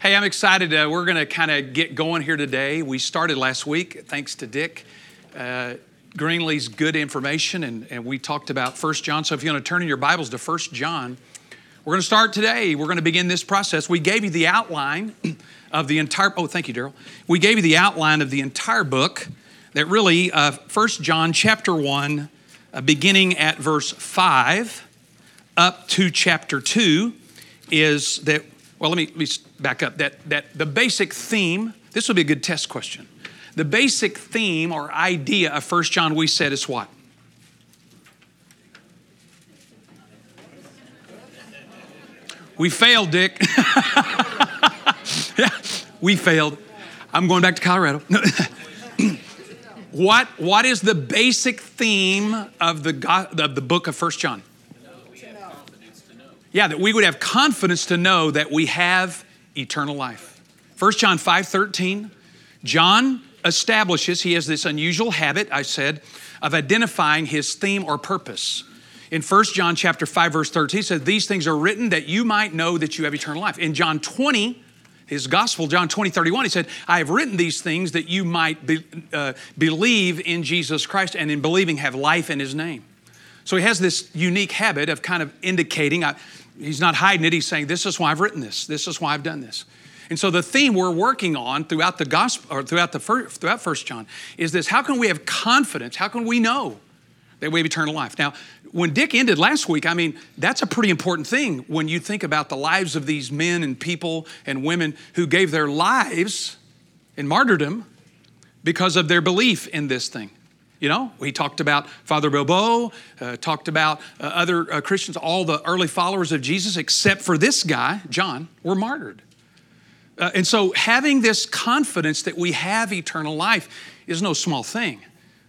Hey, I'm excited. Uh, we're going to kind of get going here today. We started last week, thanks to Dick uh, Greenlee's good information, and, and we talked about First John. So if you want to turn in your Bibles to First John, we're going to start today. We're going to begin this process. We gave you the outline of the entire, oh, thank you, Daryl. We gave you the outline of the entire book that really, uh, First John chapter 1, uh, beginning at verse 5 up to chapter 2, is that well, let me, let me back up. That, that the basic theme, this will be a good test question. The basic theme or idea of First John, we said, is what? We failed, Dick. yeah, we failed. I'm going back to Colorado. what, what is the basic theme of the, of the book of First John? Yeah, that we would have confidence to know that we have eternal life. 1 John 5 13, John establishes, he has this unusual habit, I said, of identifying his theme or purpose. In 1 John chapter 5, verse 13, he says, These things are written that you might know that you have eternal life. In John 20, his gospel, John 20, 31, he said, I have written these things that you might be, uh, believe in Jesus Christ and in believing have life in his name. So he has this unique habit of kind of indicating, I, he's not hiding it, he's saying, This is why I've written this, this is why I've done this. And so the theme we're working on throughout the gospel or throughout the first, throughout First John is this: How can we have confidence? How can we know that we have eternal life? Now, when Dick ended last week, I mean, that's a pretty important thing when you think about the lives of these men and people and women who gave their lives in martyrdom because of their belief in this thing. You know, he talked about Father Bilbo, uh, talked about uh, other uh, Christians, all the early followers of Jesus, except for this guy, John, were martyred. Uh, and so having this confidence that we have eternal life is no small thing.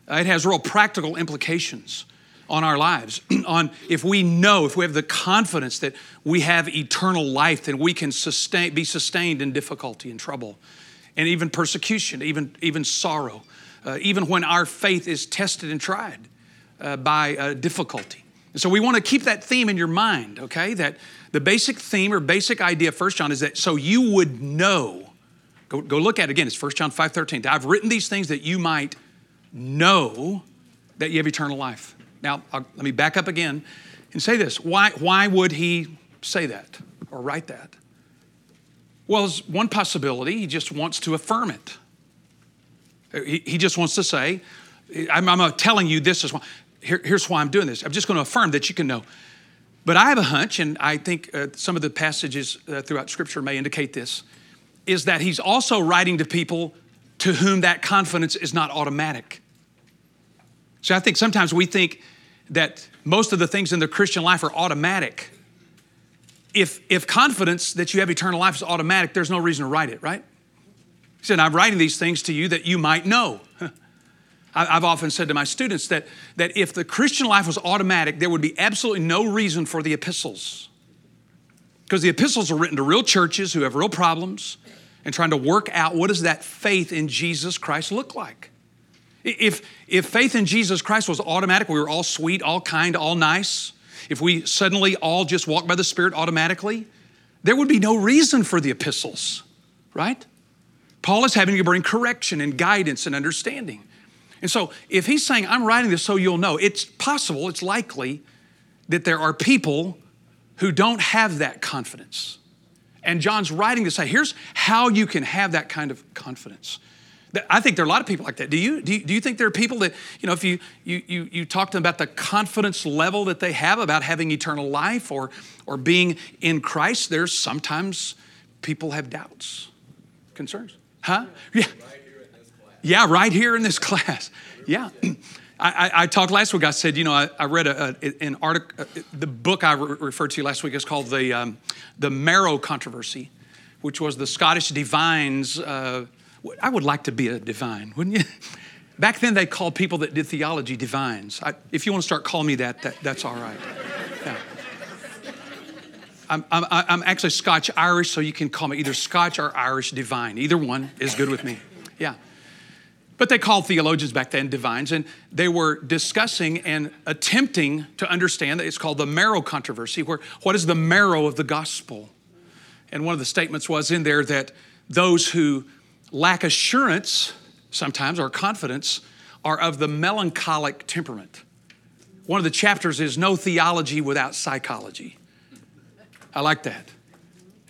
Uh, it has real practical implications on our lives. on if we know, if we have the confidence that we have eternal life, then we can sustain, be sustained in difficulty and trouble, and even persecution, even, even sorrow uh, even when our faith is tested and tried uh, by uh, difficulty. And so we want to keep that theme in your mind, okay? That the basic theme or basic idea of 1 John is that so you would know. Go, go look at it again. It's 1 John 5 13. I've written these things that you might know that you have eternal life. Now, I'll, let me back up again and say this. Why, why would he say that or write that? Well, one possibility, he just wants to affirm it. He, he just wants to say, I'm, I'm telling you this is why. Here, here's why I'm doing this. I'm just going to affirm that you can know. But I have a hunch, and I think uh, some of the passages uh, throughout Scripture may indicate this, is that he's also writing to people to whom that confidence is not automatic. So I think sometimes we think that most of the things in the Christian life are automatic. If, if confidence that you have eternal life is automatic, there's no reason to write it, right? He said, I'm writing these things to you that you might know. I've often said to my students that, that if the Christian life was automatic, there would be absolutely no reason for the epistles. Because the epistles are written to real churches who have real problems and trying to work out what does that faith in Jesus Christ look like. If, if faith in Jesus Christ was automatic, we were all sweet, all kind, all nice, if we suddenly all just walk by the Spirit automatically, there would be no reason for the epistles, right? Paul is having to bring correction and guidance and understanding. And so, if he's saying, I'm writing this so you'll know, it's possible, it's likely that there are people who don't have that confidence. And John's writing to say, here's how you can have that kind of confidence. I think there are a lot of people like that. Do you, do you, do you think there are people that, you know, if you, you, you, you talk to them about the confidence level that they have about having eternal life or, or being in Christ, there's sometimes people have doubts, concerns. Huh? Yeah. Yeah, right here in this class. Yeah. I, I, talked last week. I said, you know, I, I read a, a, an article. Uh, the book I re- referred to last week is called the um, the Marrow Controversy, which was the Scottish divines. Uh, I would like to be a divine, wouldn't you? Back then, they called people that did theology divines. I, if you want to start calling me that, that that's all right. Yeah. I'm, I'm, I'm actually Scotch Irish, so you can call me either Scotch or Irish divine. Either one is good with me. Yeah. But they called theologians back then divines, and they were discussing and attempting to understand that it's called the marrow controversy, where what is the marrow of the gospel? And one of the statements was in there that those who lack assurance sometimes or confidence are of the melancholic temperament. One of the chapters is no theology without psychology. I like that.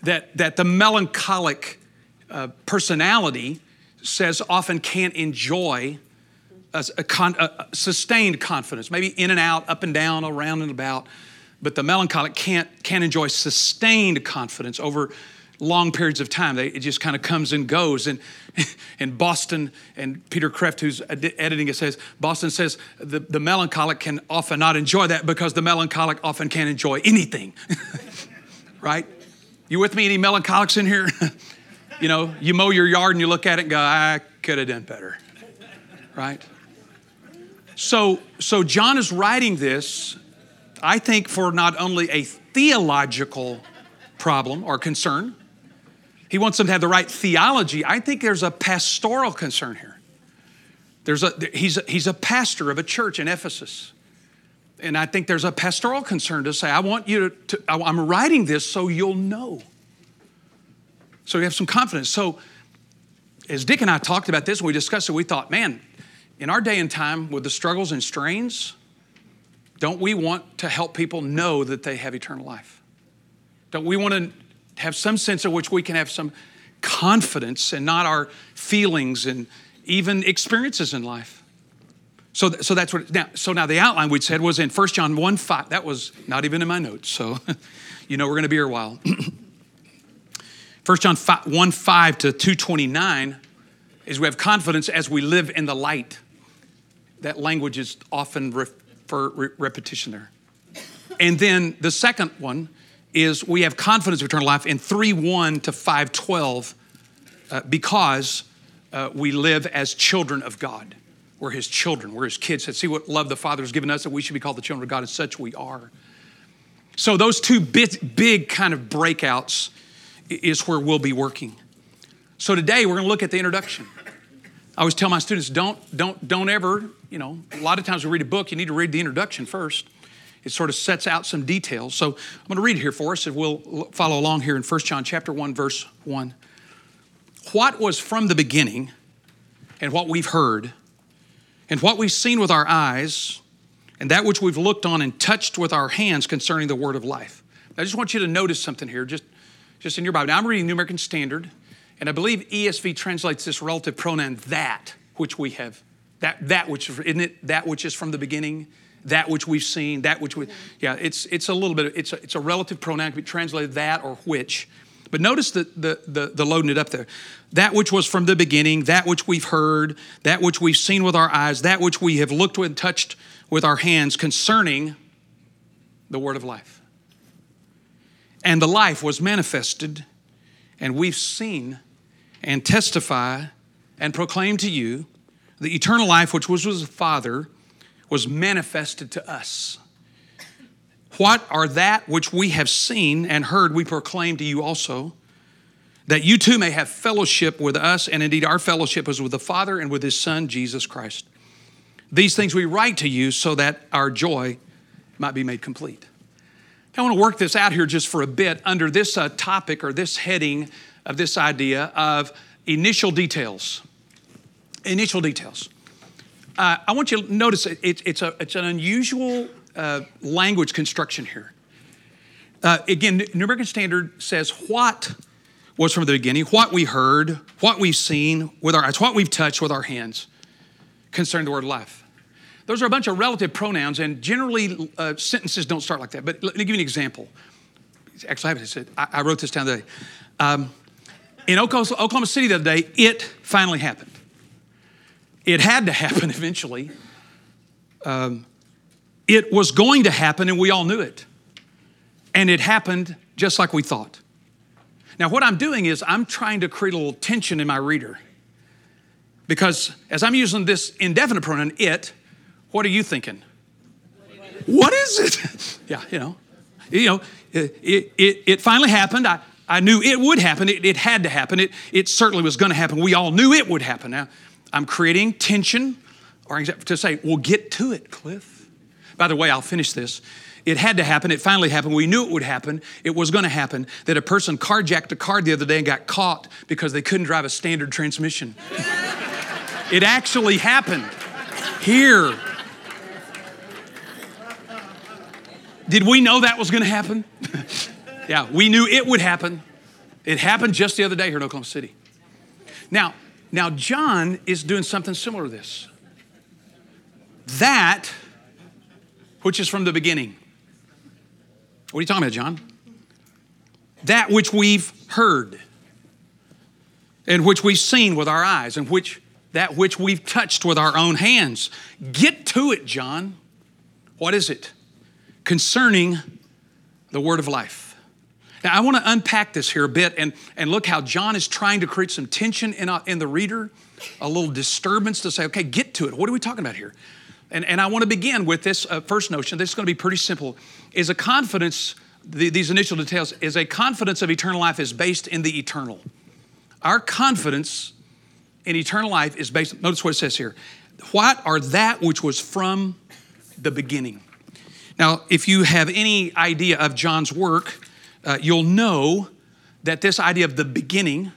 That, that the melancholic uh, personality says often can't enjoy a, a, con, a, sustained confidence, maybe in and out, up and down, around and about. But the melancholic can't, can't enjoy sustained confidence over long periods of time. They, it just kind of comes and goes. And in Boston, and Peter Kreeft, who's editing it, says Boston says the, the melancholic can often not enjoy that because the melancholic often can't enjoy anything. right? You with me? Any melancholics in here? you know, you mow your yard and you look at it and go, I could have done better. Right? So, so John is writing this, I think, for not only a theological problem or concern, he wants them to have the right theology. I think there's a pastoral concern here. There's a, he's, a, he's a pastor of a church in Ephesus. And I think there's a pastoral concern to say, I want you to, I'm writing this so you'll know. So you have some confidence. So as Dick and I talked about this and we discussed it, we thought, man, in our day and time with the struggles and strains, don't we want to help people know that they have eternal life? Don't we want to have some sense of which we can have some confidence and not our feelings and even experiences in life? So, so that's what now. So now the outline we said was in 1 John 1 5. That was not even in my notes. So you know we're going to be here a while. 1 John 5, 1 5 to 229 is we have confidence as we live in the light that language is often for repetition there. And then the second one is we have confidence of eternal life in 3 1 to 512 uh, because uh, we live as children of God. We're his children, we're his kids. And see what love the Father has given us that we should be called the children of God, and such we are. So, those two big, big kind of breakouts is where we'll be working. So, today we're going to look at the introduction. I always tell my students don't, don't, don't ever you know, a lot of times we read a book, you need to read the introduction first. It sort of sets out some details. So I'm going to read it here for us, and we'll follow along here in 1 John chapter 1, verse 1. What was from the beginning, and what we've heard, and what we've seen with our eyes, and that which we've looked on and touched with our hands concerning the word of life. I just want you to notice something here, just, just in your Bible. Now, I'm reading New American Standard, and I believe ESV translates this relative pronoun that which we have that, that which, isn't it that which is from the beginning? That which we've seen, that which we, yeah, it's, it's a little bit, it's a, it's a relative pronoun, can be translated that or which. But notice the, the, the, the loading it up there. That which was from the beginning, that which we've heard, that which we've seen with our eyes, that which we have looked and touched with our hands concerning the word of life. And the life was manifested, and we've seen and testify and proclaim to you the eternal life which was with the Father was manifested to us. What are that which we have seen and heard we proclaim to you also, that you too may have fellowship with us, and indeed our fellowship is with the Father and with His Son, Jesus Christ. These things we write to you so that our joy might be made complete. I want to work this out here just for a bit under this uh, topic or this heading of this idea of initial details initial details. Uh, I want you to notice it, it, it's, a, it's an unusual uh, language construction here. Uh, again, New American Standard says what was from the beginning, what we heard, what we've seen with our eyes, what we've touched with our hands concerning the word life. Those are a bunch of relative pronouns, and generally uh, sentences don't start like that. But let me give you an example. Actually, I, said, I, I wrote this down today. Um, in Oklahoma City the other day, it finally happened. It had to happen eventually. Um, it was going to happen, and we all knew it. And it happened just like we thought. Now, what I'm doing is I'm trying to create a little tension in my reader. Because as I'm using this indefinite pronoun, it, what are you thinking? What is it? yeah, you know. You know, it, it, it finally happened. I, I knew it would happen. It, it had to happen. It, it certainly was going to happen. We all knew it would happen. Now, I'm creating tension or to say, well, get to it, Cliff. By the way, I'll finish this. it had to happen. It finally happened. We knew it would happen. It was going to happen that a person carjacked a car the other day and got caught because they couldn't drive a standard transmission. it actually happened here. Did we know that was going to happen? yeah, we knew it would happen. It happened just the other day here in Oklahoma City. Now, now John is doing something similar to this. That which is from the beginning. What are you talking about, John? That which we've heard and which we've seen with our eyes and which that which we've touched with our own hands. Get to it, John. What is it? Concerning the word of life. Now, I want to unpack this here a bit and, and look how John is trying to create some tension in, a, in the reader, a little disturbance to say, okay, get to it. What are we talking about here? And, and I want to begin with this uh, first notion. This is going to be pretty simple. Is a confidence, the, these initial details, is a confidence of eternal life is based in the eternal. Our confidence in eternal life is based, notice what it says here. What are that which was from the beginning? Now, if you have any idea of John's work, uh, you'll know that this idea of the beginning,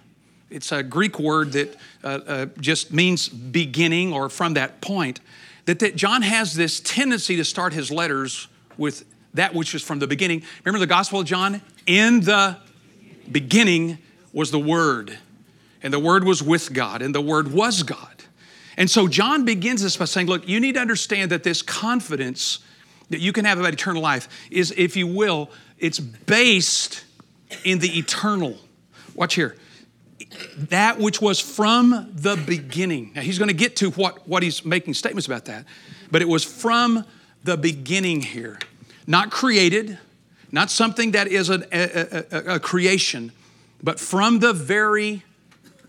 it's a Greek word that uh, uh, just means beginning or from that point that, that John has this tendency to start his letters with that which is from the beginning. Remember the Gospel of John? In the beginning was the Word, and the Word was with God, and the Word was God. And so John begins this by saying, Look, you need to understand that this confidence that you can have about eternal life is, if you will, it's based in the eternal. Watch here that which was from the beginning. Now, he's going to get to what, what he's making statements about that, but it was from the beginning here. Not created, not something that is a, a, a, a creation, but from the very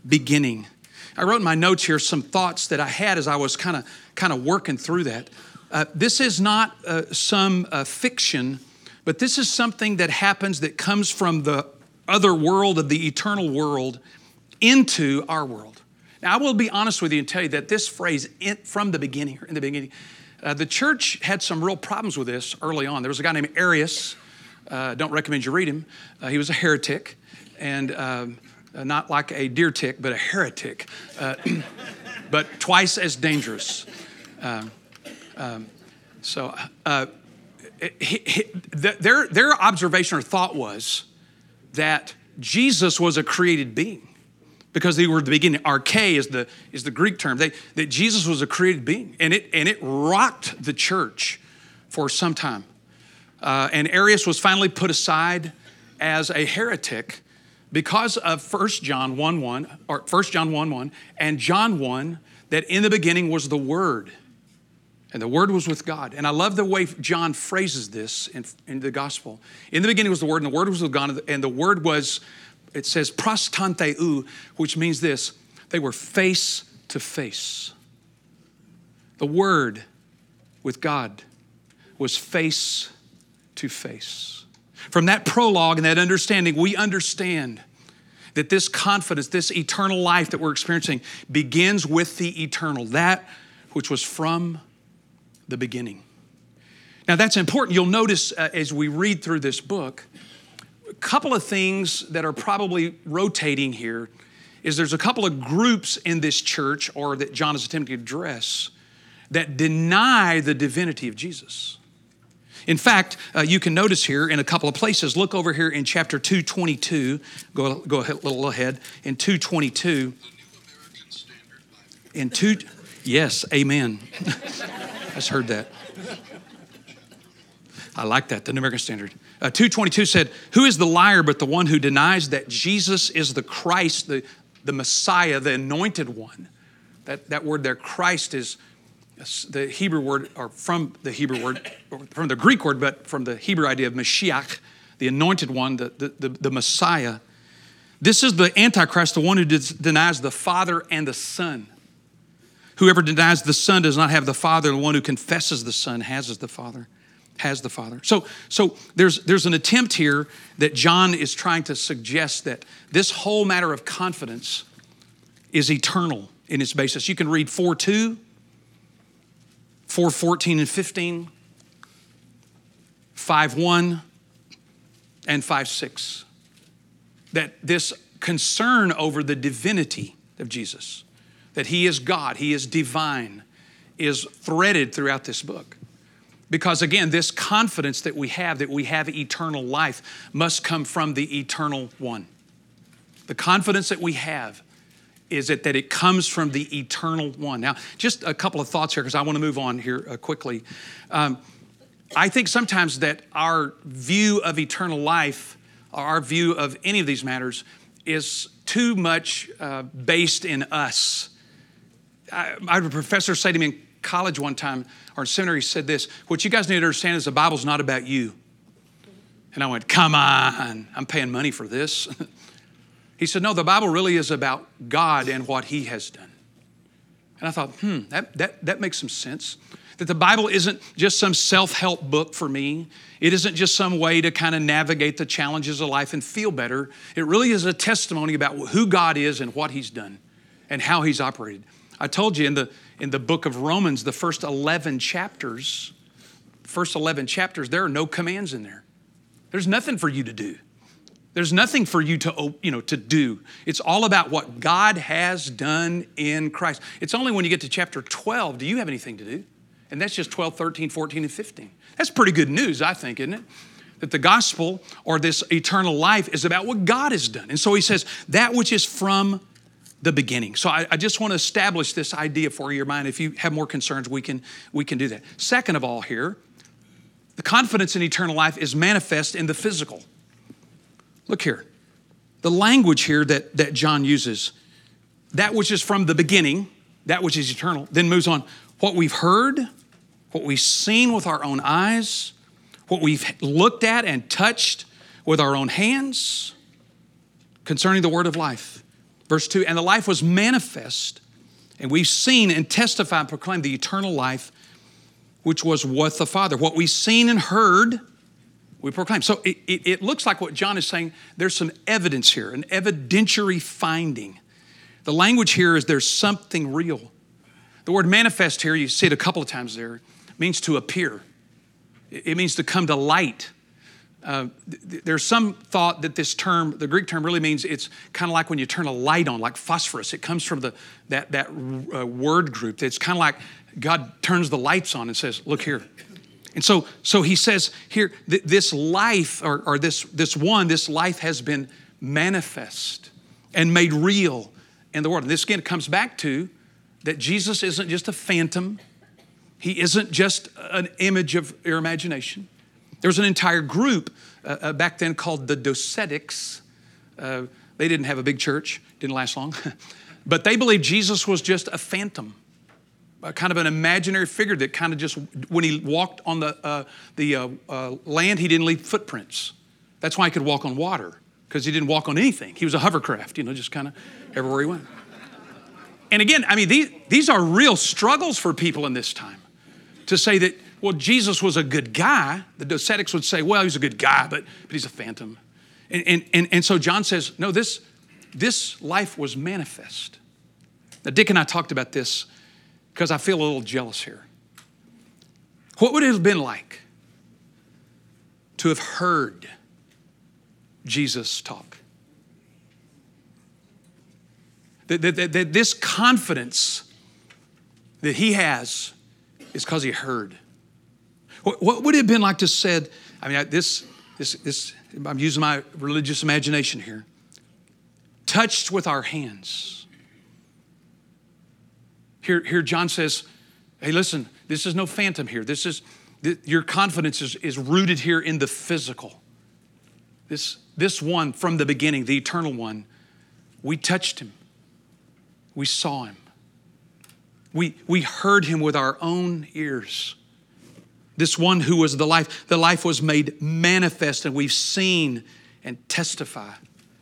beginning. I wrote in my notes here some thoughts that I had as I was kind of kind of working through that. Uh, this is not uh, some uh, fiction, but this is something that happens that comes from the other world of the eternal world into our world. Now, I will be honest with you and tell you that this phrase, from the beginning, in the beginning, uh, the church had some real problems with this early on. There was a guy named Arius. Uh, don't recommend you read him. Uh, he was a heretic, and um, uh, not like a deer tick, but a heretic, uh, but twice as dangerous. Um, um, so, uh, he, he, their, their observation or thought was that Jesus was a created being because they were the beginning. Arche is the, is the Greek term. They, that Jesus was a created being, and it, and it rocked the church for some time. Uh, and Arius was finally put aside as a heretic because of 1 John 1 1, or 1 John 1 1, and John 1, that in the beginning was the Word. And the Word was with God. And I love the way John phrases this in, in the gospel. In the beginning was the Word, and the Word was with God, and the Word was it says pros ton theon, which means this they were face to face. The Word with God was face to face. From that prologue and that understanding, we understand that this confidence, this eternal life that we're experiencing, begins with the eternal, that which was from the beginning. Now, that's important. You'll notice uh, as we read through this book couple of things that are probably rotating here is there's a couple of groups in this church or that John is attempting to address that deny the divinity of Jesus. In fact, uh, you can notice here in a couple of places. Look over here in chapter 222. Go, go a little ahead. In 222. In two, yes, amen. I just heard that. I like that, the New American Standard. Uh, 222 said, Who is the liar but the one who denies that Jesus is the Christ, the, the Messiah, the anointed one? That, that word there, Christ, is the Hebrew word, or from the Hebrew word, or from the Greek word, but from the Hebrew idea of Mashiach, the anointed one, the, the, the, the Messiah. This is the Antichrist, the one who denies the Father and the Son. Whoever denies the Son does not have the Father, the one who confesses the Son has the Father has the Father. So, so there's, there's an attempt here that John is trying to suggest that this whole matter of confidence is eternal in its basis. You can read 4 2, 4 14 and 15. 5 1 and 5 6. That this concern over the divinity of Jesus, that he is God, he is divine, is threaded throughout this book. Because again, this confidence that we have, that we have eternal life, must come from the eternal one. The confidence that we have is it that it comes from the eternal one. Now, just a couple of thoughts here because I want to move on here uh, quickly. Um, I think sometimes that our view of eternal life, our view of any of these matters, is too much uh, based in us. I, I, had a professor say to me in college one time, or in seminary, said this What you guys need to understand is the Bible's not about you. And I went, Come on, I'm paying money for this. he said, No, the Bible really is about God and what He has done. And I thought, hmm, that, that, that makes some sense. That the Bible isn't just some self help book for me. It isn't just some way to kind of navigate the challenges of life and feel better. It really is a testimony about who God is and what He's done and how He's operated. I told you in the, in the book of Romans, the first 11 chapters, first 11 chapters, there are no commands in there. There's nothing for you to do. There's nothing for you to, you know, to do. It's all about what God has done in Christ. It's only when you get to chapter 12 do you have anything to do. And that's just 12, 13, 14, and 15. That's pretty good news, I think, isn't it? That the gospel or this eternal life is about what God has done. And so he says, that which is from the beginning. So I, I, just want to establish this idea for your mind. If you have more concerns, we can, we can do that. Second of all, here, the confidence in eternal life is manifest in the physical. Look here. The language here that, that John uses, that which is from the beginning, that which is eternal, then moves on. What we've heard, what we've seen with our own eyes, what we've looked at and touched with our own hands concerning the word of life. Verse 2 And the life was manifest, and we've seen and testified and proclaimed the eternal life which was with the Father. What we've seen and heard, we proclaim. So it, it, it looks like what John is saying, there's some evidence here, an evidentiary finding. The language here is there's something real. The word manifest here, you see it a couple of times there, means to appear. It means to come to light. Uh, th- there's some thought that this term, the Greek term, really means it's kind of like when you turn a light on, like phosphorus. It comes from the, that, that uh, word group. It's kind of like God turns the lights on and says, Look here. And so, so he says here, th- this life, or, or this, this one, this life has been manifest and made real in the world. And this again comes back to that Jesus isn't just a phantom, He isn't just an image of your imagination. There was an entire group uh, uh, back then called the Docetics. Uh, they didn't have a big church, didn't last long, but they believed Jesus was just a phantom. A kind of an imaginary figure that kind of just, when he walked on the, uh, the uh, uh, land, he didn't leave footprints. That's why he could walk on water, because he didn't walk on anything. He was a hovercraft, you know, just kind of everywhere he went. And again, I mean, these, these are real struggles for people in this time to say that, well, Jesus was a good guy. The Docetics would say, well, he's a good guy, but, but he's a phantom. And, and, and, and so John says, no, this, this life was manifest. Now, Dick and I talked about this because I feel a little jealous here. What would it have been like to have heard Jesus talk? That, that, that, this confidence that he has is because he heard. What, would it have been like to said, I mean, this, this, this, I'm using my religious imagination here, touched with our hands. Here, here John says, hey, listen, this is no phantom here. This is, your confidence is, is rooted here in the physical. This, this one from the beginning, the eternal one, we touched him. We saw him. We, we heard him with our own ears. This one who was the life, the life was made manifest, and we've seen and testify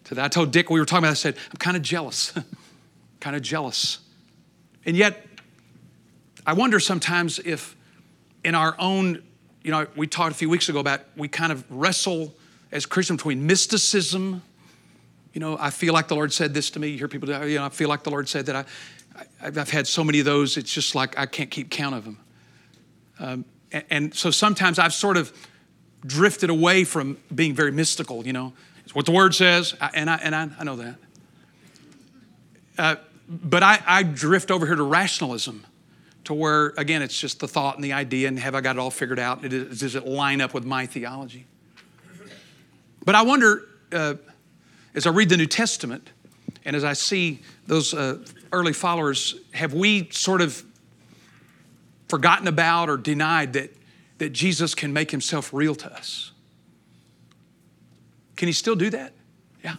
to that. I told Dick, we were talking about, I said, I'm kind of jealous, kind of jealous. And yet, I wonder sometimes if in our own, you know, we talked a few weeks ago about we kind of wrestle as Christians between mysticism you know, I feel like the Lord said this to me. You hear people, say, you know, I feel like the Lord said that. I, I, have had so many of those, it's just like I can't keep count of them. Um, and, so sometimes I've sort of drifted away from being very mystical, you know. It's what the word says, and I, and I, I know that. Uh, but I, I drift over here to rationalism, to where, again, it's just the thought and the idea, and have I got it all figured out? Does it line up with my theology? But I wonder, uh, as I read the New Testament, and as I see those uh, early followers, have we sort of forgotten about or denied that, that Jesus can make himself real to us? Can he still do that? Yeah.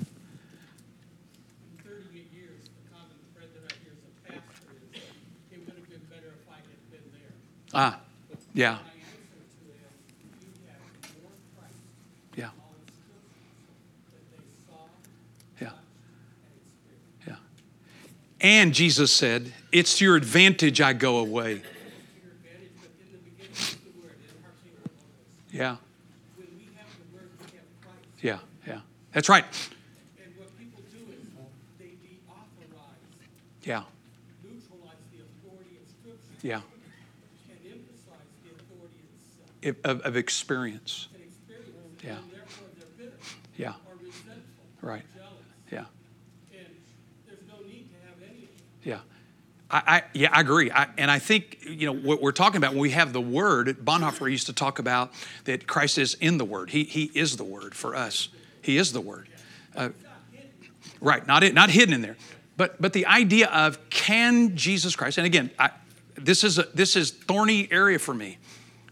Ah, yeah. Yeah. Yeah. Yeah. And Jesus said, It's to your advantage I go away. Yeah. Yeah, yeah. That's right. And what people do is they deauthorize, Yeah, neutralize the authority of Scripture, yeah. and emphasize the authority itself Of, of experience. and experience. Yeah. And therefore they're bitter Yeah, or resentful, right. Yeah, And there's no need to have any yeah. I, I yeah, I agree. I, and I think, you know, what we're talking about when we have the Word, Bonhoeffer used to talk about that Christ is in the Word. He, he is the Word for us. He is the Word. Uh, right, not, it, not hidden in there. But, but the idea of can Jesus Christ, and again, I, this, is a, this is thorny area for me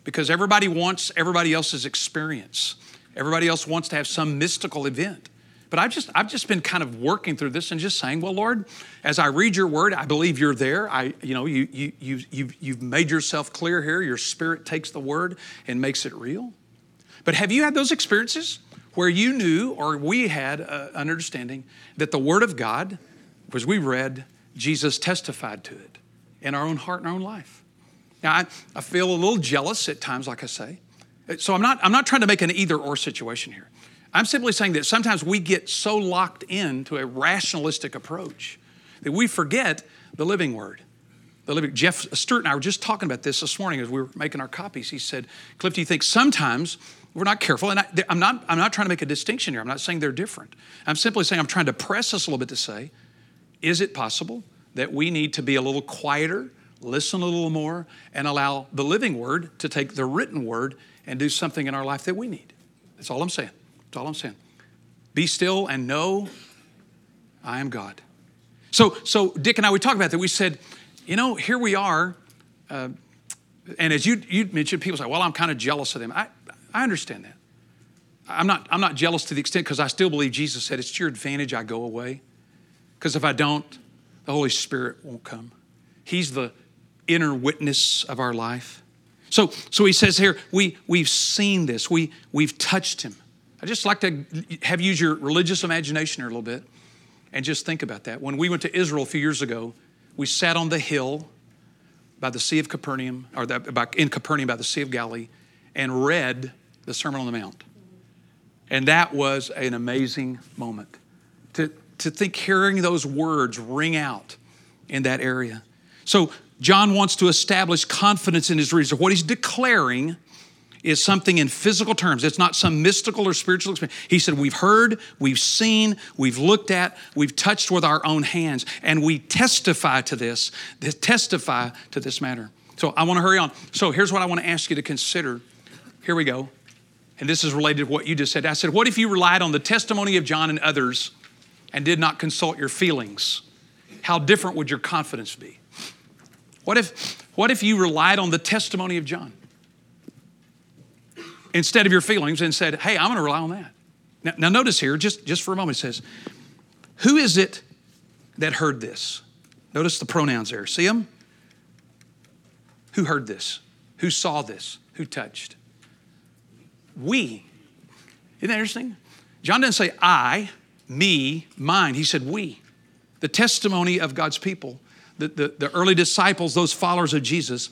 because everybody wants everybody else's experience. Everybody else wants to have some mystical event. But I've just, I've just been kind of working through this and just saying, well, Lord, as I read your word, I believe you're there. I, you know, you, you, you, you've, you've made yourself clear here. Your spirit takes the word and makes it real. But have you had those experiences where you knew or we had an understanding that the word of God, as we read, Jesus testified to it in our own heart and our own life? Now, I, I feel a little jealous at times, like I say. So I'm not, I'm not trying to make an either or situation here. I'm simply saying that sometimes we get so locked into a rationalistic approach that we forget the living word. The living, Jeff Sturt and I were just talking about this this morning as we were making our copies. He said, Cliff, do you think sometimes we're not careful? And I, am not, I'm not trying to make a distinction here. I'm not saying they're different. I'm simply saying I'm trying to press us a little bit to say, is it possible that we need to be a little quieter, listen a little more, and allow the living word to take the written word and do something in our life that we need? That's all I'm saying. That's all I'm saying. Be still and know I am God. So, so Dick and I, we talked about that. We said, you know, here we are. Uh, and as you, you mentioned, people say, well, I'm kind of jealous of them. I, I understand that. I'm not, I'm not jealous to the extent because I still believe Jesus said, it's to your advantage I go away. Because if I don't, the Holy Spirit won't come. He's the inner witness of our life. So, so he says here, we, we've seen this, we, we've touched him. I just like to have you use your religious imagination here a little bit and just think about that. When we went to Israel a few years ago, we sat on the hill by the Sea of Capernaum, or the, by, in Capernaum by the Sea of Galilee, and read the Sermon on the Mount. And that was an amazing moment. To, to think hearing those words ring out in that area. So John wants to establish confidence in his readers. What he's declaring is something in physical terms. It's not some mystical or spiritual experience. He said, We've heard, we've seen, we've looked at, we've touched with our own hands, and we testify to this, testify to this matter. So I want to hurry on. So here's what I want to ask you to consider. Here we go. And this is related to what you just said. I said, What if you relied on the testimony of John and others and did not consult your feelings? How different would your confidence be? What if, what if you relied on the testimony of John? Instead of your feelings and said, hey, I'm going to rely on that. Now, now, notice here, just, just for a moment, it says, who is it that heard this? Notice the pronouns there. See them? Who heard this? Who saw this? Who touched? We. Isn't that interesting? John didn't say I, me, mine. He said we. The testimony of God's people, the, the, the early disciples, those followers of Jesus,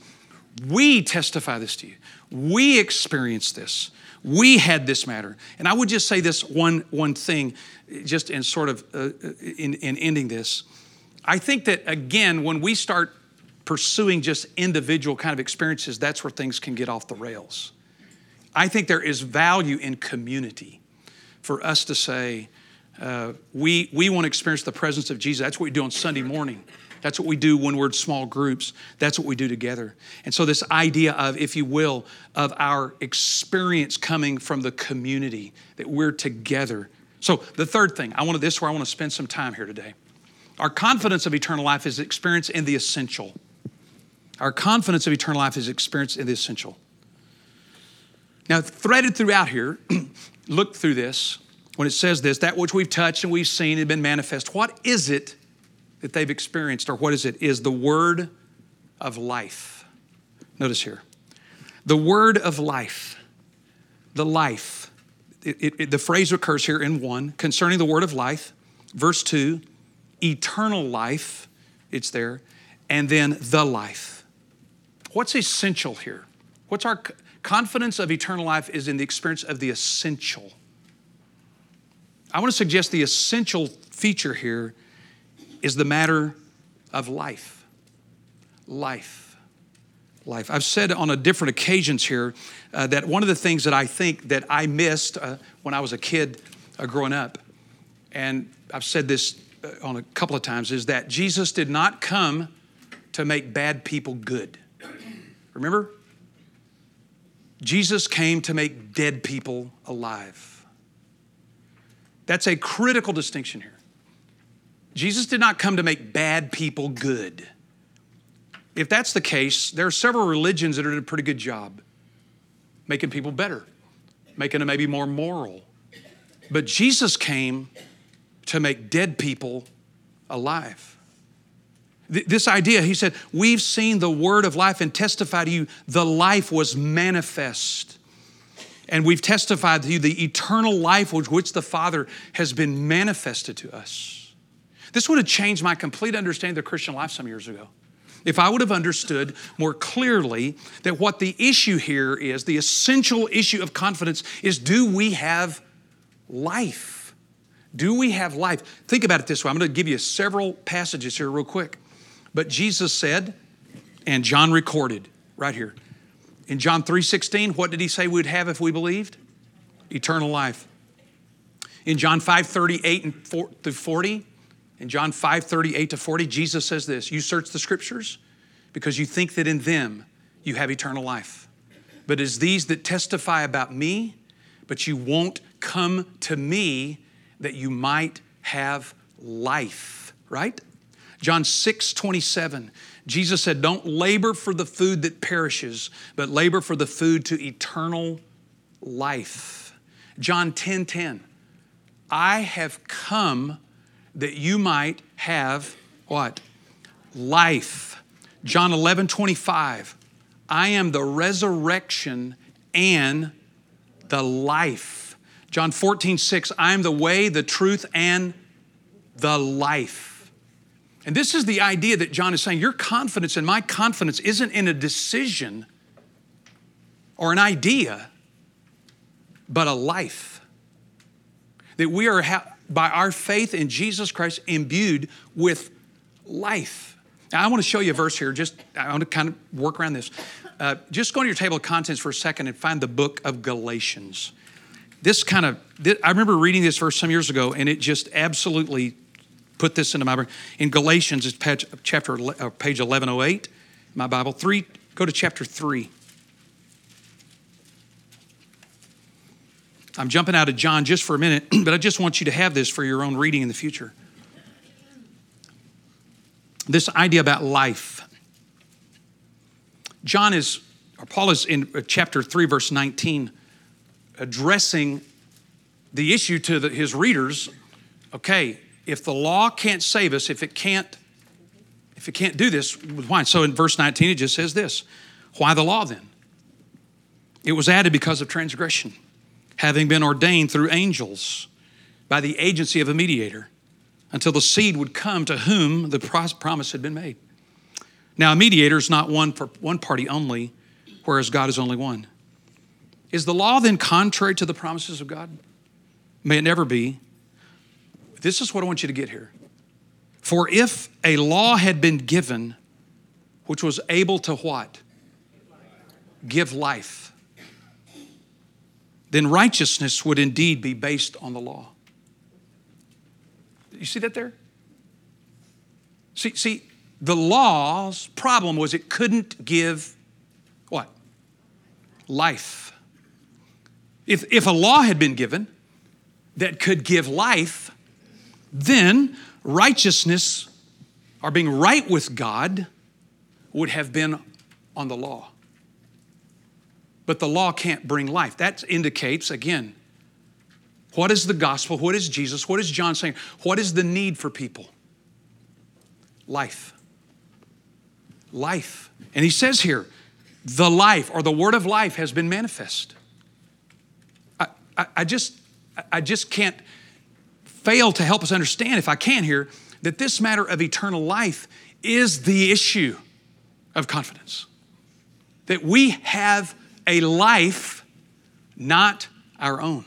we testify this to you. We experienced this. We had this matter. And I would just say this one, one thing, just in sort of uh, in, in ending this. I think that, again, when we start pursuing just individual kind of experiences, that's where things can get off the rails. I think there is value in community for us to say, uh, we, we want to experience the presence of Jesus. That's what we do on Sunday morning. That's what we do when we're in small groups. That's what we do together. And so, this idea of, if you will, of our experience coming from the community, that we're together. So, the third thing, I wanted this where I want to spend some time here today. Our confidence of eternal life is experienced in the essential. Our confidence of eternal life is experienced in the essential. Now, threaded throughout here, look through this when it says this, that which we've touched and we've seen and been manifest. What is it that they've experienced, or what is it? Is the word of life. Notice here the word of life, the life. It, it, it, the phrase occurs here in one concerning the word of life. Verse two, eternal life, it's there, and then the life. What's essential here? What's our confidence of eternal life is in the experience of the essential. I want to suggest the essential feature here is the matter of life. Life. Life. I've said on a different occasions here uh, that one of the things that I think that I missed uh, when I was a kid uh, growing up, and I've said this uh, on a couple of times, is that Jesus did not come to make bad people good. Remember? Jesus came to make dead people alive. That's a critical distinction here. Jesus did not come to make bad people good. If that's the case, there are several religions that are doing a pretty good job making people better, making them maybe more moral. But Jesus came to make dead people alive. This idea, he said, We've seen the word of life and testify to you, the life was manifest. And we've testified to you the eternal life which, which the Father has been manifested to us. This would have changed my complete understanding of the Christian life some years ago. If I would have understood more clearly that what the issue here is, the essential issue of confidence is do we have life? Do we have life? Think about it this way. I'm going to give you several passages here, real quick. But Jesus said, and John recorded right here. In John 3:16, what did he say we'd have if we believed? Eternal life. In John 5:38 and 4 through 40, in John 5 38 to 40, Jesus says this You search the scriptures because you think that in them you have eternal life. But it's these that testify about me, but you won't come to me that you might have life, right? John 6 27, Jesus said, Don't labor for the food that perishes, but labor for the food to eternal life. John 10 10, I have come that you might have what? Life. John 11, 25. I am the resurrection and the life. John 14, 6. I am the way, the truth, and the life. And this is the idea that John is saying your confidence and my confidence isn't in a decision or an idea, but a life. That we are. Ha- by our faith in Jesus Christ imbued with life. Now, I want to show you a verse here. Just I want to kind of work around this. Uh, just go to your table of contents for a second and find the book of Galatians. This kind of, I remember reading this verse some years ago, and it just absolutely put this into my brain. In Galatians, it's page, chapter uh, page 1108, my Bible. Three, go to chapter three. I'm jumping out of John just for a minute, but I just want you to have this for your own reading in the future. This idea about life. John is, or Paul is in uh, chapter 3, verse 19, addressing the issue to the, his readers. Okay, if the law can't save us, if it can't, if it can't do this, why? So in verse 19, it just says this Why the law then? It was added because of transgression having been ordained through angels by the agency of a mediator until the seed would come to whom the promise had been made. Now, a mediator is not one for one party only, whereas God is only one. Is the law then contrary to the promises of God? May it never be. This is what I want you to get here. For if a law had been given which was able to what? Give life then righteousness would indeed be based on the law. You see that there? See, see, the law's problem was it couldn't give what? Life. If, if a law had been given that could give life, then righteousness or being right with God would have been on the law. But the law can't bring life. That indicates, again, what is the gospel? What is Jesus? What is John saying? What is the need for people? Life. Life. And he says here, the life or the word of life has been manifest. I, I, I just I just can't fail to help us understand, if I can here, that this matter of eternal life is the issue of confidence. That we have a life not our own.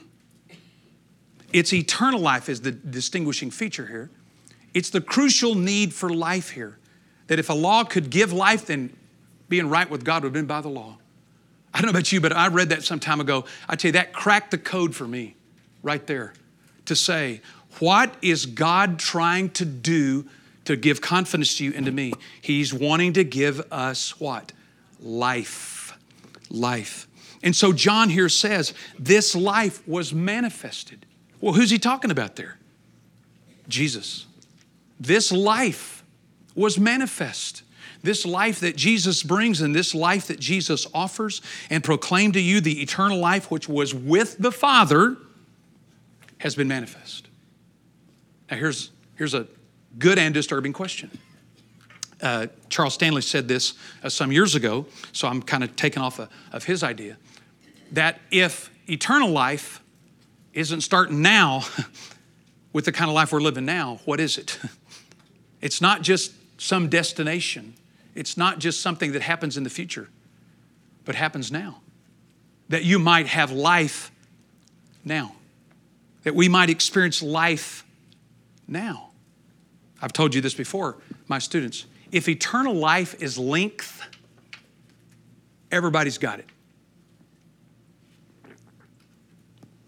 It's eternal life is the distinguishing feature here. It's the crucial need for life here. That if a law could give life, then being right with God would have been by the law. I don't know about you, but I read that some time ago. I tell you, that cracked the code for me right there to say, what is God trying to do to give confidence to you and to me? He's wanting to give us what? Life. Life. And so John here says, this life was manifested. Well, who's he talking about there? Jesus. This life was manifest. This life that Jesus brings and this life that Jesus offers and proclaim to you the eternal life which was with the Father has been manifest. Now, here's, here's a good and disturbing question. Uh, Charles Stanley said this uh, some years ago, so I'm kind of taking off a, of his idea that if eternal life isn't starting now with the kind of life we're living now, what is it? It's not just some destination, it's not just something that happens in the future, but happens now. That you might have life now, that we might experience life now. I've told you this before, my students. If eternal life is length, everybody's got it.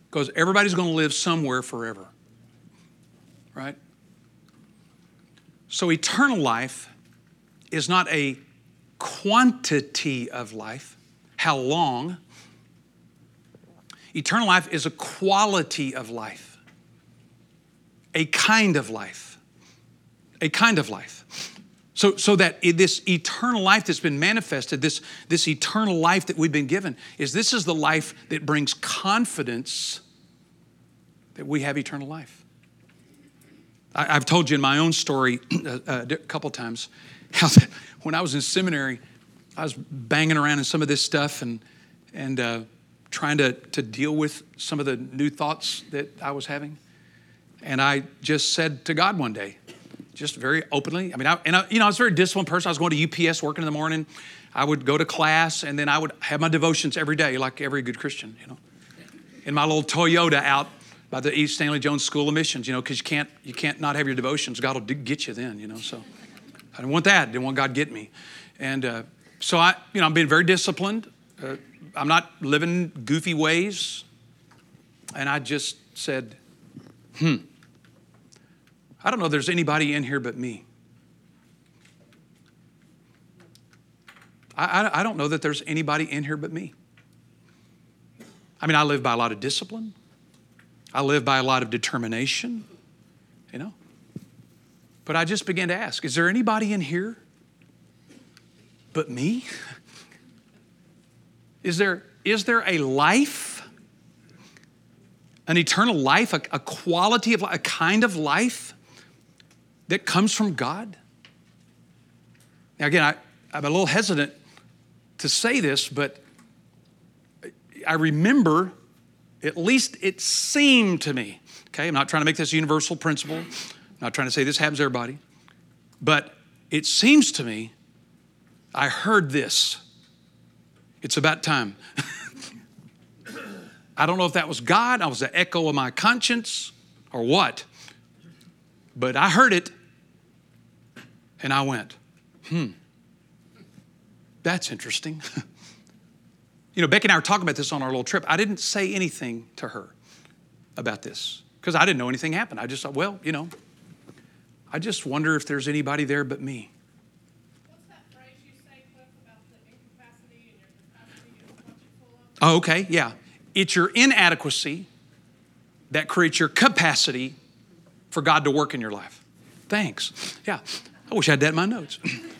Because everybody's going to live somewhere forever. Right? So, eternal life is not a quantity of life, how long. Eternal life is a quality of life, a kind of life, a kind of life. So, so that this eternal life that's been manifested, this, this eternal life that we've been given, is this is the life that brings confidence that we have eternal life. I, have told you in my own story a, a couple times how that when I was in seminary, I was banging around in some of this stuff and, and uh, trying to, to deal with some of the new thoughts that I was having. And I just said to God one day, just very openly, I mean, I, and I, you know, I was a very disciplined person. I was going to UPS working in the morning. I would go to class and then I would have my devotions every day, like every good Christian, you know. In my little Toyota out by the East Stanley Jones School of Missions, you know, because you can't, you can't not have your devotions. God will get you then, you know, so. I didn't want that. I didn't want God get me. And uh, so I, you know, I'm being very disciplined. Uh, I'm not living goofy ways. And I just said, hmm, I don't know there's anybody in here but me. I, I, I don't know that there's anybody in here but me. I mean, I live by a lot of discipline. I live by a lot of determination, you know. But I just began to ask is there anybody in here but me? Is there, is there a life, an eternal life, a, a quality of life, a kind of life that comes from God? Now, again, I, I'm a little hesitant to say this, but I remember, at least it seemed to me, okay, I'm not trying to make this a universal principle, not trying to say this happens to everybody, but it seems to me I heard this. It's about time. I don't know if that was God, I was an echo of my conscience, or what, but I heard it and I went, hmm, that's interesting. You know, Becky and I were talking about this on our little trip. I didn't say anything to her about this because I didn't know anything happened. I just thought, well, you know, I just wonder if there's anybody there but me. What's that phrase you say, Cliff, about the incapacity and your capacity and what you're full of? Oh, okay, yeah. It's your inadequacy that creates your capacity for God to work in your life. Thanks. Yeah, I wish I had that in my notes.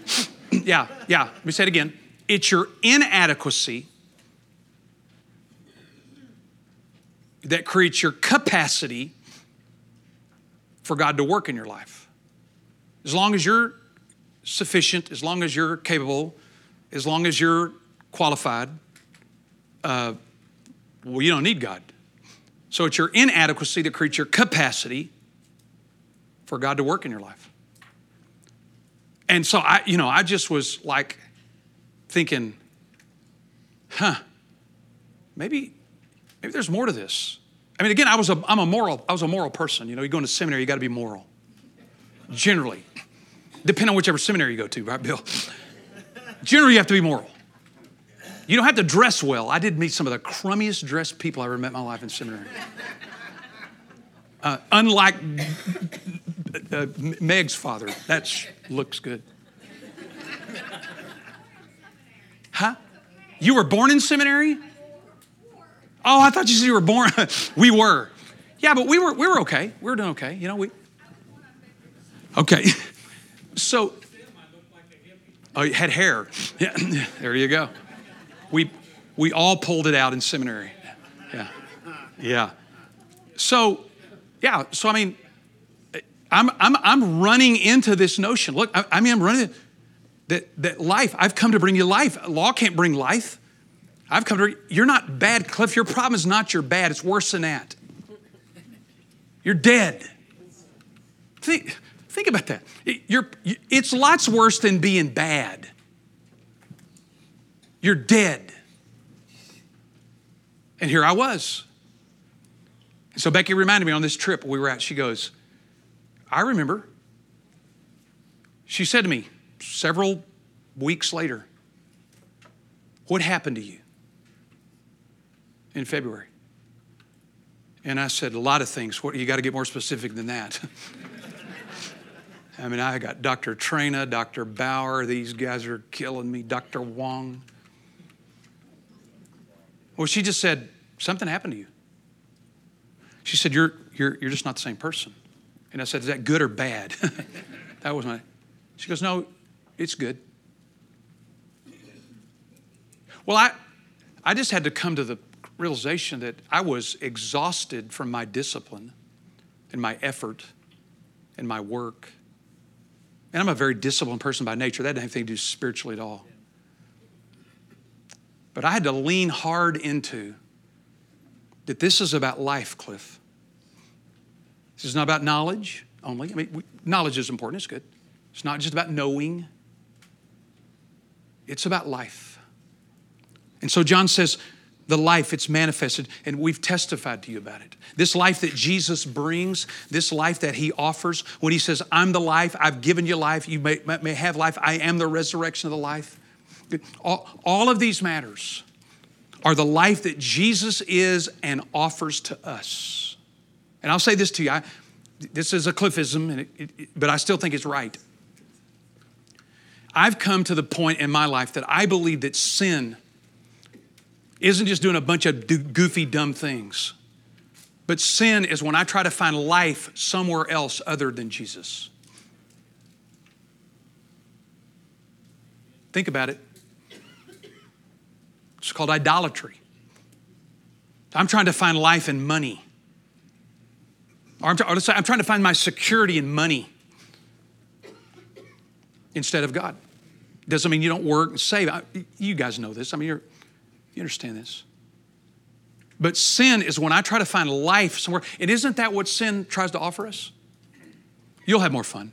yeah, yeah. Let me say it again. It's your inadequacy that creates your capacity for God to work in your life. As long as you're sufficient, as long as you're capable, as long as you're qualified, uh, well, you don't need God. So it's your inadequacy that creates your capacity for God to work in your life. And so I, you know, I just was like thinking, huh, maybe, maybe there's more to this. I mean, again, I was a, I'm a moral, I was a moral person. You know, you go into seminary, you got to be moral. Generally, depending on whichever seminary you go to, right, Bill? Generally, you have to be moral. You don't have to dress well. I did meet some of the crummiest dressed people I ever met in my life in seminary. Uh, unlike uh, Meg's father, that looks good. Huh? You were born in seminary? Oh, I thought you said you were born. we were. Yeah, but we were we were okay. We were doing okay. You know, we Okay. So Oh, you had hair. Yeah, there you go. We we all pulled it out in seminary. Yeah. Yeah. So, yeah, so I mean, I'm, I'm, I'm running into this notion. Look, I, I mean, I'm running that, that life, I've come to bring you life. Law can't bring life. I've come to, you're not bad, Cliff. Your problem is not your bad, it's worse than that. You're dead. Think, think about that. You're, it's lots worse than being bad. You're dead. And here I was. So Becky reminded me on this trip we were at, she goes, I remember. She said to me several weeks later, What happened to you in February? And I said, A lot of things. What, you got to get more specific than that. I mean, I got Dr. Traina, Dr. Bauer, these guys are killing me, Dr. Wong. Well, she just said, Something happened to you. She said, You're, you're, you're just not the same person. And I said, Is that good or bad? that was my. She goes, No, it's good. Well, I, I just had to come to the realization that I was exhausted from my discipline and my effort and my work. And I'm a very disciplined person by nature. That didn't have anything to do spiritually at all. But I had to lean hard into that this is about life, Cliff. This is not about knowledge only. I mean, we, knowledge is important, it's good. It's not just about knowing, it's about life. And so John says, the life it's manifested, and we've testified to you about it. This life that Jesus brings, this life that he offers, when he says, I'm the life, I've given you life, you may, may have life, I am the resurrection of the life. All, all of these matters are the life that Jesus is and offers to us. And I'll say this to you I, this is a cliffism, and it, it, but I still think it's right. I've come to the point in my life that I believe that sin isn't just doing a bunch of goofy, dumb things, but sin is when I try to find life somewhere else other than Jesus. Think about it. It's called idolatry. I'm trying to find life in money. Or I'm, or I'm trying to find my security in money instead of God. Doesn't mean you don't work and save. You guys know this. I mean, you understand this. But sin is when I try to find life somewhere. And isn't that what sin tries to offer us? You'll have more fun.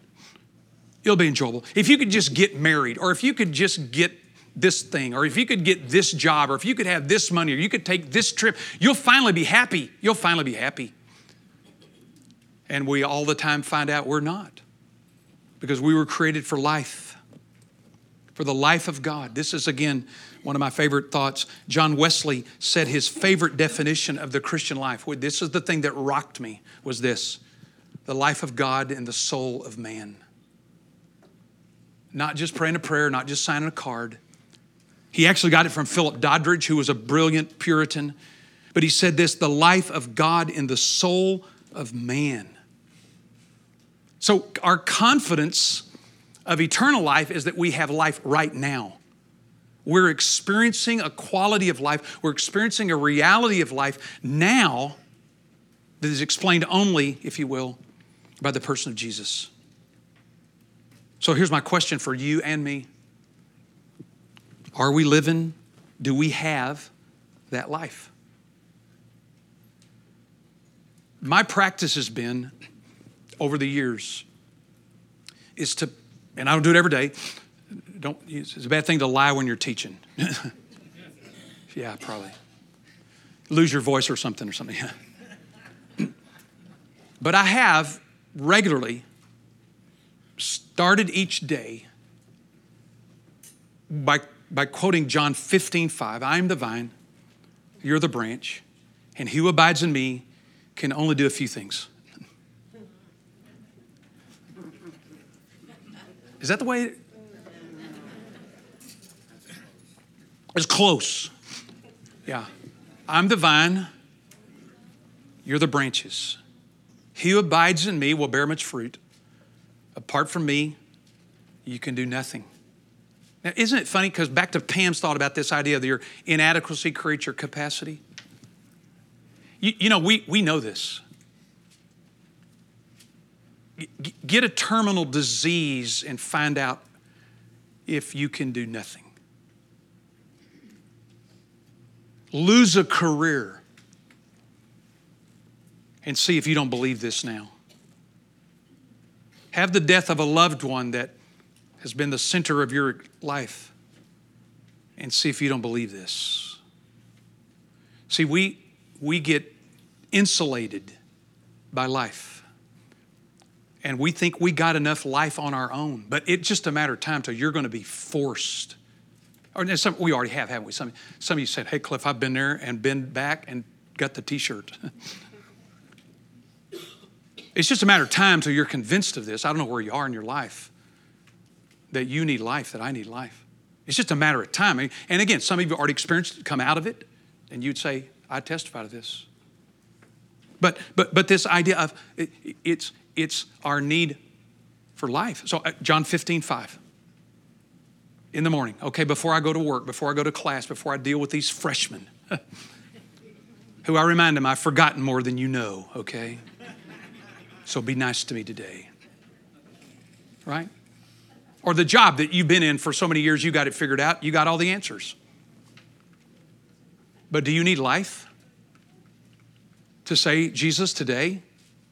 It'll be enjoyable. If you could just get married, or if you could just get this thing, or if you could get this job, or if you could have this money, or you could take this trip, you'll finally be happy. You'll finally be happy. And we all the time find out we're not because we were created for life, for the life of God. This is, again, one of my favorite thoughts. John Wesley said his favorite definition of the Christian life, this is the thing that rocked me, was this the life of God and the soul of man. Not just praying a prayer, not just signing a card. He actually got it from Philip Doddridge, who was a brilliant Puritan. But he said this the life of God in the soul of man. So, our confidence of eternal life is that we have life right now. We're experiencing a quality of life, we're experiencing a reality of life now that is explained only, if you will, by the person of Jesus. So here's my question for you and me Are we living? Do we have that life? My practice has been over the years is to and I don't do it every day. Don't, it's a bad thing to lie when you're teaching. yeah, probably. Lose your voice or something or something. but I have regularly started each day by, by quoting John 15, 5. I am the vine, you're the branch, and he who abides in me can only do a few things Is that the way? It's close. Yeah. I'm the vine, you're the branches. He who abides in me will bear much fruit. Apart from me, you can do nothing. Now, isn't it funny? Because back to Pam's thought about this idea of your inadequacy creates your capacity. You, you know, we, we know this get a terminal disease and find out if you can do nothing. Lose a career and see if you don't believe this now. Have the death of a loved one that has been the center of your life and see if you don't believe this. See, we, we get insulated by life and we think we got enough life on our own. But it's just a matter of time till you're going to be forced. Or some, we already have, haven't we? Some, some of you said, hey, Cliff, I've been there and been back and got the t shirt. it's just a matter of time till you're convinced of this. I don't know where you are in your life, that you need life, that I need life. It's just a matter of time. And again, some of you already experienced it, come out of it, and you'd say, I testify to this. But, but, but this idea of it, it's, it's our need for life. So, uh, John 15, 5. In the morning, okay, before I go to work, before I go to class, before I deal with these freshmen, who I remind them I've forgotten more than you know, okay? So be nice to me today. Right? Or the job that you've been in for so many years, you got it figured out, you got all the answers. But do you need life? To say, Jesus, today,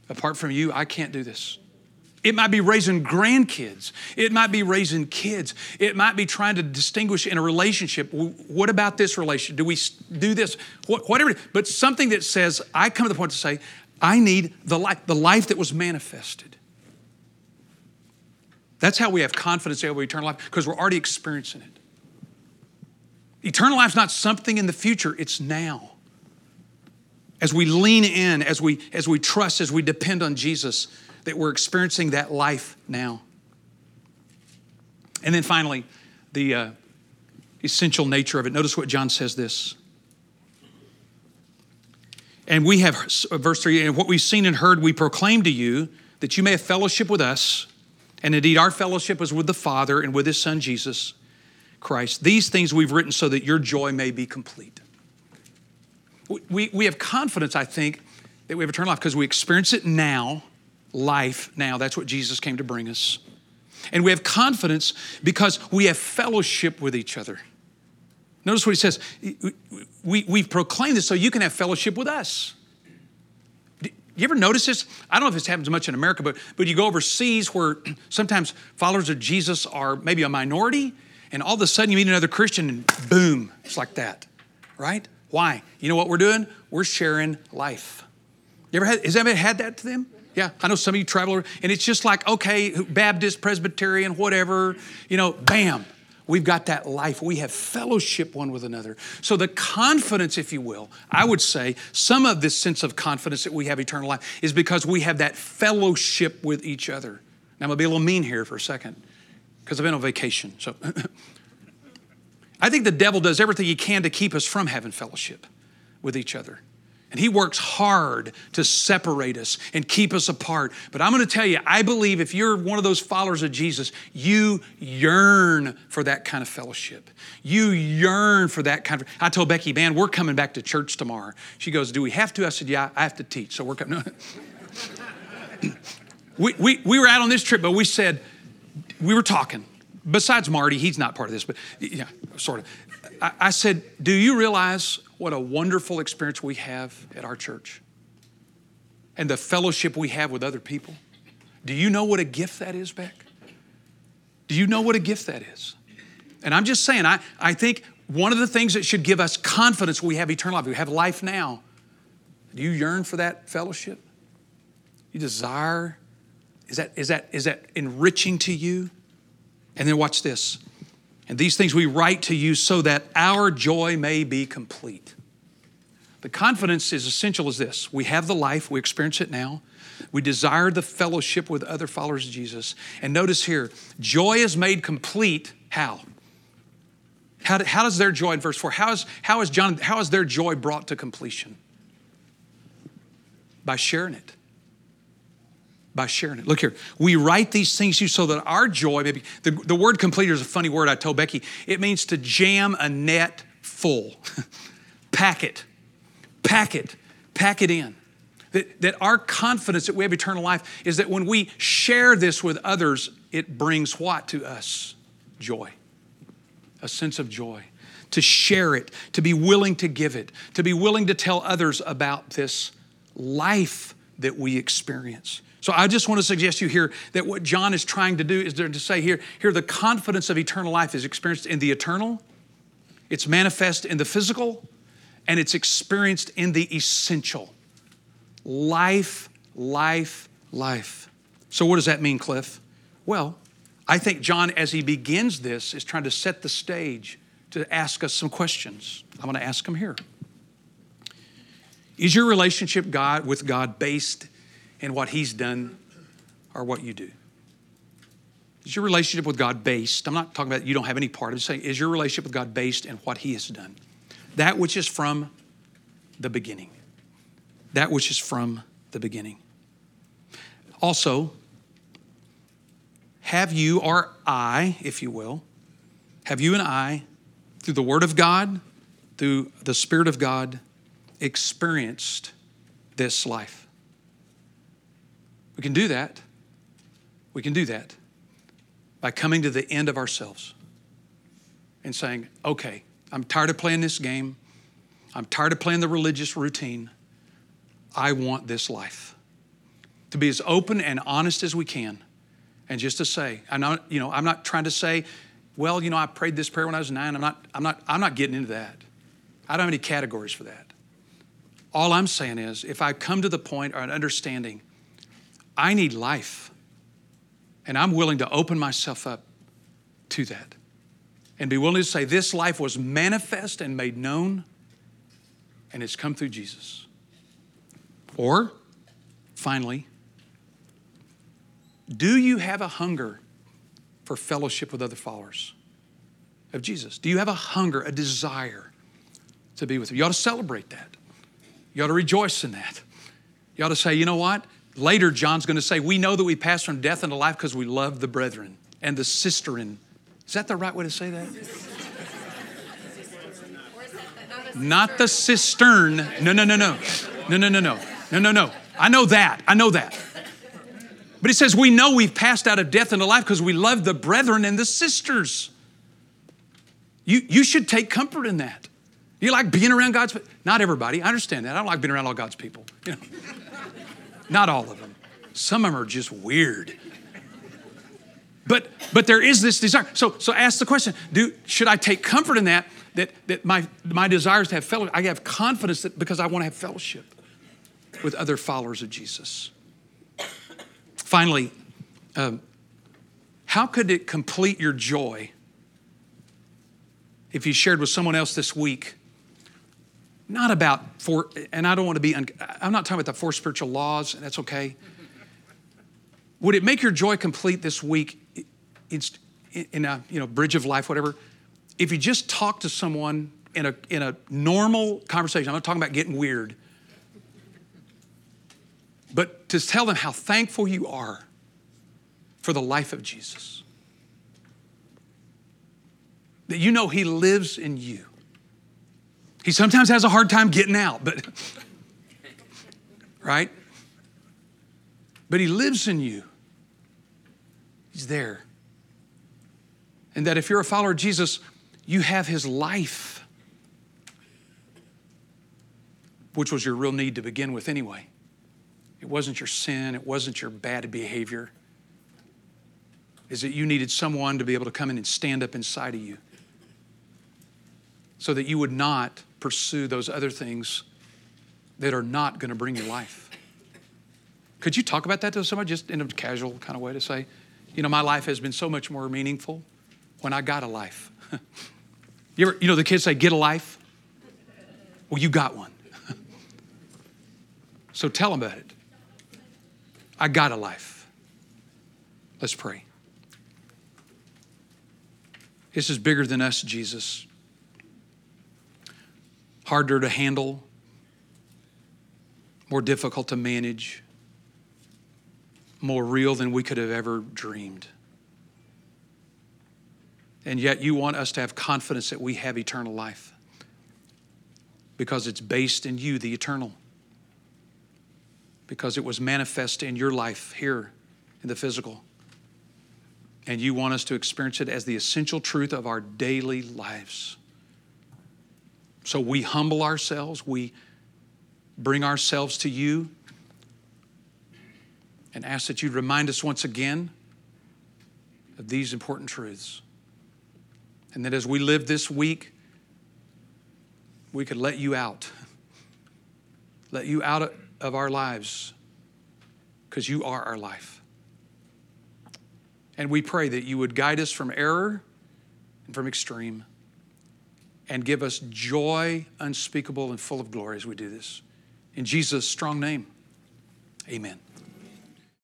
Apart from you, I can't do this. It might be raising grandkids. It might be raising kids. It might be trying to distinguish in a relationship. What about this relationship? Do we do this? Whatever. But something that says, I come to the point to say, I need the life, the life that was manifested. That's how we have confidence over eternal life, because we're already experiencing it. Eternal life is not something in the future, it's now as we lean in, as we, as we trust, as we depend on Jesus, that we're experiencing that life now. And then finally, the uh, essential nature of it. Notice what John says this. And we have, verse 3, and what we've seen and heard, we proclaim to you that you may have fellowship with us. And indeed, our fellowship is with the Father and with His Son, Jesus Christ. These things we've written so that your joy may be complete we, we have confidence, I think, that we have eternal life because we experience it now, life now. That's what Jesus came to bring us. And we have confidence because we have fellowship with each other. Notice what he says. We, we've proclaimed this so you can have fellowship with us. You ever notice this? I don't know if this happens much in America, but, but you go overseas where sometimes followers of Jesus are maybe a minority, and all of a sudden you meet another Christian and boom, it's like that, right? Why? You know what we're doing? We're sharing life. You ever had, has anybody had that to them? Yeah, I know some of you travel, and it's just like, okay, Baptist, Presbyterian, whatever, you know, bam. We've got that life. We have fellowship one with another. So, the confidence, if you will, I would say some of this sense of confidence that we have eternal life is because we have that fellowship with each other. Now, I'm to be a little mean here for a second because I've been on vacation. So, I think the devil does everything he can to keep us from having fellowship with each other. And he works hard to separate us and keep us apart. But I'm going to tell you, I believe if you're one of those followers of Jesus, you yearn for that kind of fellowship. You yearn for that kind of. I told Becky, man, we're coming back to church tomorrow. She goes, Do we have to? I said, Yeah, I have to teach. So we're coming. we, we, we were out on this trip, but we said, we were talking. Besides Marty, he's not part of this, but yeah, sort of. I, I said, Do you realize what a wonderful experience we have at our church and the fellowship we have with other people. Do you know what a gift that is, Beck? Do you know what a gift that is? And I'm just saying, I, I think one of the things that should give us confidence we have eternal life, we have life now. Do you yearn for that fellowship? You desire? Is that, is that, is that enriching to you? And then watch this. And these things we write to you so that our joy may be complete. The confidence is essential as this we have the life, we experience it now. We desire the fellowship with other followers of Jesus. And notice here, joy is made complete. How? How, how does their joy in verse 4? How is, how is John, how is their joy brought to completion? By sharing it by sharing it. Look here. We write these things to you so that our joy, maybe the, the word completer is a funny word I told Becky. It means to jam a net full. pack it. Pack it. Pack it in. That, that our confidence that we have eternal life is that when we share this with others, it brings what to us? Joy. A sense of joy. To share it, to be willing to give it, to be willing to tell others about this life that we experience. So I just want to suggest to you here that what John is trying to do is to say here, here the confidence of eternal life is experienced in the eternal, it's manifest in the physical, and it's experienced in the essential. Life, life, life. So what does that mean, Cliff? Well, I think John, as he begins this, is trying to set the stage to ask us some questions. I'm going to ask them here. Is your relationship God with God based in what He's done or what you do? Is your relationship with God based? I'm not talking about you don't have any part. I'm saying, is your relationship with God based in what He has done? That which is from the beginning. That which is from the beginning. Also, have you or I, if you will, have you and I, through the Word of God, through the Spirit of God, experienced this life? We can do that. We can do that by coming to the end of ourselves and saying, okay, I'm tired of playing this game. I'm tired of playing the religious routine. I want this life. To be as open and honest as we can. And just to say, I'm not, you know, I'm not trying to say, well, you know, I prayed this prayer when I was nine. I'm not, I'm not, I'm not getting into that. I don't have any categories for that. All I'm saying is, if I come to the point or an understanding I need life. And I'm willing to open myself up to that and be willing to say, This life was manifest and made known, and it's come through Jesus. Or, finally, do you have a hunger for fellowship with other followers of Jesus? Do you have a hunger, a desire to be with them? You ought to celebrate that. You ought to rejoice in that. You ought to say, you know what? Later, John's going to say, We know that we pass from death into life because we love the brethren and the sisterin. Is that the right way to say that? Not the cistern. No, no, no, no. No, no, no, no. No, no, no. I know that. I know that. But he says, We know we've passed out of death into life because we love the brethren and the sisters. You, you should take comfort in that. You like being around God's? Not everybody. I understand that. I don't like being around all God's people. You know. Not all of them. Some of them are just weird. But but there is this desire. So so ask the question: Do should I take comfort in that? That that my my desires to have fellowship. I have confidence that because I want to have fellowship with other followers of Jesus. Finally, um, how could it complete your joy if you shared with someone else this week, not about for, and I don't want to be, un, I'm not talking about the four spiritual laws, and that's okay. Would it make your joy complete this week? It's in a you know bridge of life, whatever. If you just talk to someone in a in a normal conversation, I'm not talking about getting weird, but to tell them how thankful you are for the life of Jesus. That you know He lives in you. He sometimes has a hard time getting out, but, right? But He lives in you. He's there. And that if you're a follower of Jesus, you have His life, which was your real need to begin with anyway. It wasn't your sin, it wasn't your bad behavior. Is that you needed someone to be able to come in and stand up inside of you so that you would not pursue those other things that are not going to bring you life. Could you talk about that to somebody just in a casual kind of way to say, you know, my life has been so much more meaningful when I got a life. you ever, you know, the kids say, get a life? Well, you got one. so tell them about it. I got a life. Let's pray. This is bigger than us, Jesus harder to handle, more difficult to manage, more real than we could have ever dreamed. And yet, you want us to have confidence that we have eternal life because it's based in you, the eternal, because it was manifest in your life here in the physical. And you want us to experience it as the essential truth of our daily lives. So we humble ourselves, we bring ourselves to you, and ask that you'd remind us once again of these important truths. And that as we live this week, we could let you out, let you out of our lives, because you are our life. And we pray that you would guide us from error and from extreme and give us joy unspeakable and full of glory as we do this. In Jesus' strong name, amen.